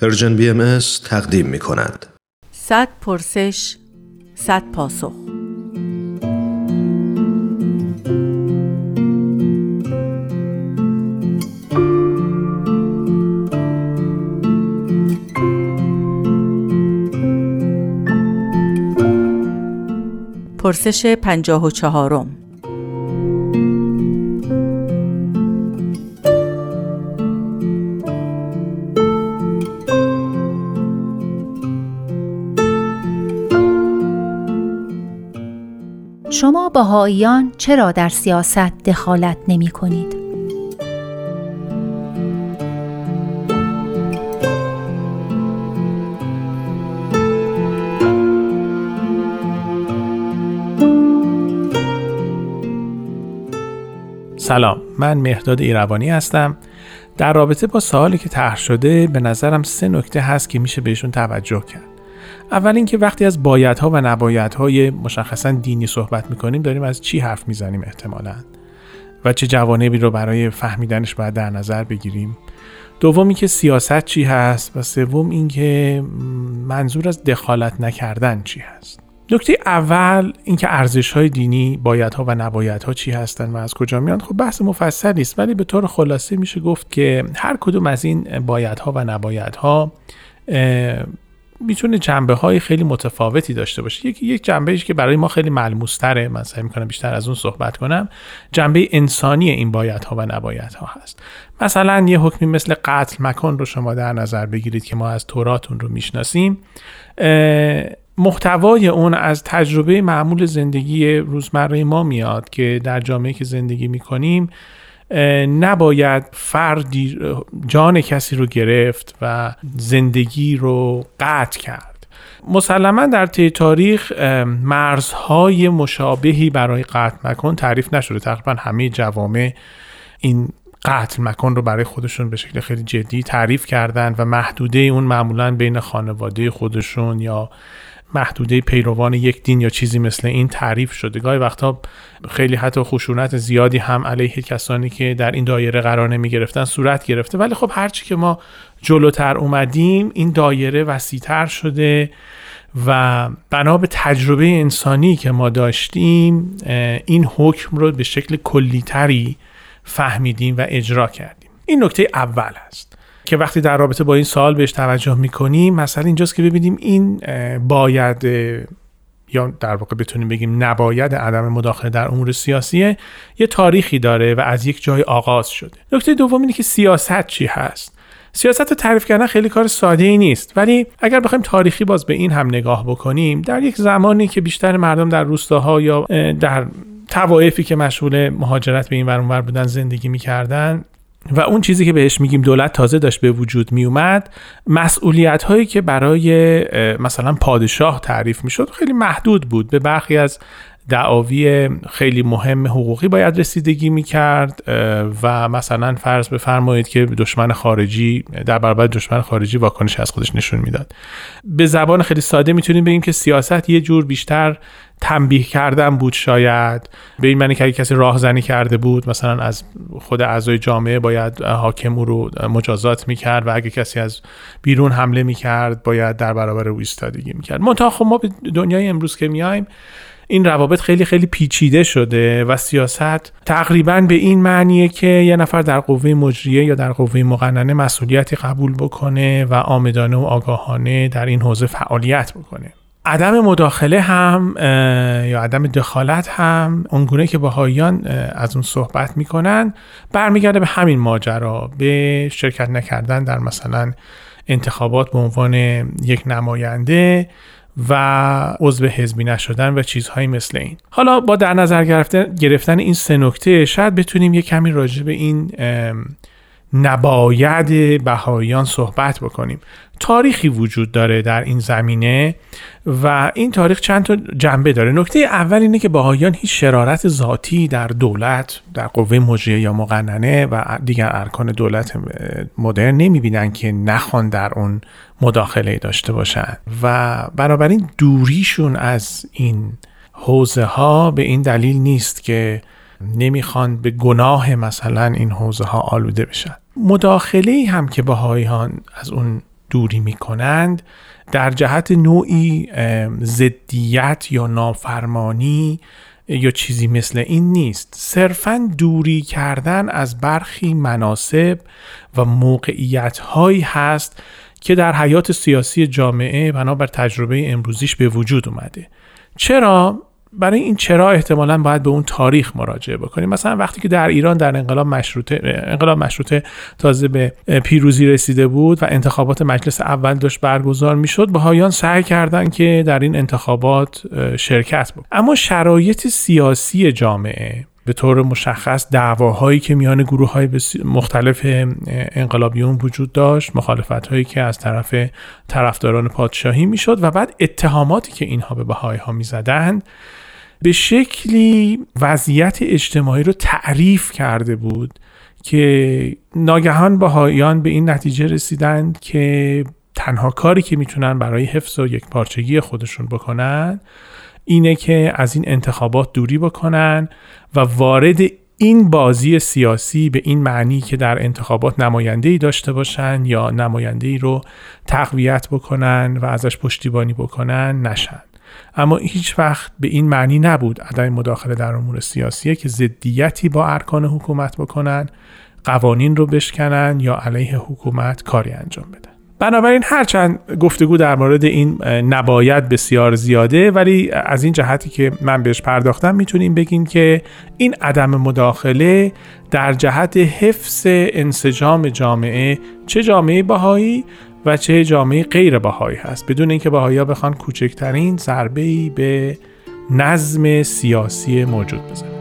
پرژن بی ام تقدیم می کند. صد پرسش صد پاسخ پرسش پنجاه و چهارم بهاییان چرا در سیاست دخالت نمی کنید؟ سلام من مهداد ایروانی هستم در رابطه با سوالی که طرح شده به نظرم سه نکته هست که میشه بهشون توجه کرد اول اینکه وقتی از بایدها و نبایدهای مشخصا دینی صحبت می‌کنیم داریم از چی حرف می‌زنیم احتمالا؟ و چه جوانبی رو برای فهمیدنش باید در نظر بگیریم؟ دومی که سیاست چی هست؟ و سوم اینکه منظور از دخالت نکردن چی هست؟ نکته اول اینکه ارزش های دینی بایدها و نبایدها چی هستند و از کجا میان؟ خب بحث مفصلی است ولی به طور خلاصه میشه گفت که هر کدوم از این بایدها و نبایدها می‌تونه جنبه های خیلی متفاوتی داشته باشه. یک یک جنبه که برای ما خیلی ملموس تره من سعی می‌کنم بیشتر از اون صحبت کنم جنبه انسانی این باید ها و نباید ها هست. مثلا یه حکمی مثل قتل مکان رو شما در نظر بگیرید که ما از توراتون رو می‌شناسیم. محتوای اون از تجربه معمول زندگی روزمره ما میاد که در جامعه که زندگی می‌کنیم نباید فردی جان کسی رو گرفت و زندگی رو قطع کرد. مسلما در طی تاریخ مرزهای مشابهی برای قطع مکن تعریف نشده. تقریبا همه جوامع این قتل مکن رو برای خودشون به شکل خیلی جدی تعریف کردن و محدوده اون معمولا بین خانواده خودشون یا محدوده پیروان یک دین یا چیزی مثل این تعریف شده. گاهی وقتا خیلی حتی خشونت زیادی هم علیه کسانی که در این دایره قرار نمی گرفتن صورت گرفته. ولی خب هرچی که ما جلوتر اومدیم این دایره وسیعتر شده و بنا به تجربه انسانی که ما داشتیم این حکم رو به شکل کلیتری فهمیدیم و اجرا کردیم. این نکته اول است. که وقتی در رابطه با این سال بهش توجه می‌کنیم مثلا اینجاست که ببینیم این باید یا در واقع بتونیم بگیم نباید عدم مداخله در امور سیاسیه یه تاریخی داره و از یک جای آغاز شده. نکته دوم اینه که سیاست چی هست؟ سیاست رو تعریف کردن خیلی کار ساده ای نیست ولی اگر بخوایم تاریخی باز به این هم نگاه بکنیم در یک زمانی که بیشتر مردم در روستاها یا در توائفی که مشغول مهاجرت به این ور بودن زندگی می‌کردن و اون چیزی که بهش میگیم دولت تازه داشت به وجود میومد مسئولیت هایی که برای مثلا پادشاه تعریف می‌شد خیلی محدود بود. به برخی از دعاوی خیلی مهم حقوقی باید رسیدگی می‌کرد و مثلا فرض بفرمایید که دشمن خارجی در برابر دشمن خارجی واکنش از خودش نشون می‌داد. به زبان خیلی ساده می‌تونیم بگیم که سیاست یه جور بیشتر تنبیه کردن بود شاید. به این معنی که کسی راهزنی کرده بود مثلا از خود اعضای جامعه باید حاکم او رو مجازات می‌کرد و اگه کسی از بیرون حمله می‌کرد باید در برابر او ایستادگی می‌کرد. منتها خب ما به دنیای امروز که میایم این روابط خیلی خیلی پیچیده شده و سیاست تقریبا به این معنیه که یه نفر در قوه مجریه یا در قوه مقننه مسئولیتی قبول بکنه و آمدانه و آگاهانه در این حوزه فعالیت بکنه. عدم مداخله هم یا عدم دخالت هم اونگونه که بهاییان از اون صحبت می‌کنن برمیگرده به همین ماجرا به شرکت نکردن در مثلا انتخابات به عنوان یک نماینده و عضو حزبی نشدن و چیزهایی مثل این. حالا با در نظر گرفتن این سه نکته شاید بتونیم یه کمی راجع به این نباید بهاییان صحبت بکنیم. تاریخی وجود داره در این زمینه و این تاریخ چند تا جنبه داره. نکته اول اینه که بهاییان هیچ شرارت ذاتی در دولت در قوه مجریه یا مقننه و دیگر ارکان دولت مدرن نمی‌بینن که نخوان در اون مداخله داشته باشن. و بنابراین دوریشون از این حوزه ها به این دلیل نیست که نمی‌خوان به گناه مثلا این حوزه ها آلوده بشن. مداخله هم که بهاییان از اون دوری می کنند در جهت نوعی زدیت یا نافرمانی یا چیزی مثل این نیست. صرفا دوری کردن از برخی مناسب و موقعیت هایی هست که در حیات سیاسی جامعه بنابر تجربه امروزیش به وجود اومده. چرا؟ برای این چرا احتمالا باید به اون تاریخ مراجعه بکنیم؟ مثلا وقتی که در ایران در انقلاب مشروطه انقلاب مشروطه تازه به پیروزی رسیده بود و انتخابات مجلس اول داشت برگزار می‌شد بهایان سعی کردند که در این انتخابات شرکت بکنند اما شرایط سیاسی جامعه به طور مشخص دعواهایی که میان گروه های مختلف انقلابیون وجود داشت مخالفت هایی که از طرف طرفداران پادشاهی می‌شد و بعد اتهاماتی که اینها به بهایی ها می‌زدند به شکلی وضعیت اجتماعی رو تعریف کرده بود که ناگهان بهاییان به این نتیجه رسیدند که تنها کاری که می‌تونن برای حفظ و یک پارچگی خودشون بکنن اینه که از این انتخابات دوری بکنن و وارد این بازی سیاسی به این معنی که در انتخابات نماینده ای داشته باشن یا نماینده ای رو تقویت بکنن و ازش پشتیبانی بکنن نشن. اما هیچ وقت به این معنی نبود عدم مداخله در امور سیاسیه که ضدیتی با ارکان حکومت بکنن قوانین رو بشکنن یا علیه حکومت کاری انجام بدن. بنابراین هرچند گفتگو در مورد این نباید بسیار زیاده ولی از این جهتی که من بهش پرداختم می‌تونیم بگیم که این عدم مداخله در جهت حفظ انسجام جامعه چه جامعه باهایی و چه جامعه غیر باهایی هست. بدون اینکه باهایی ها بخوان کوچکترین ضربه به نظم سیاسی موجود بزنن.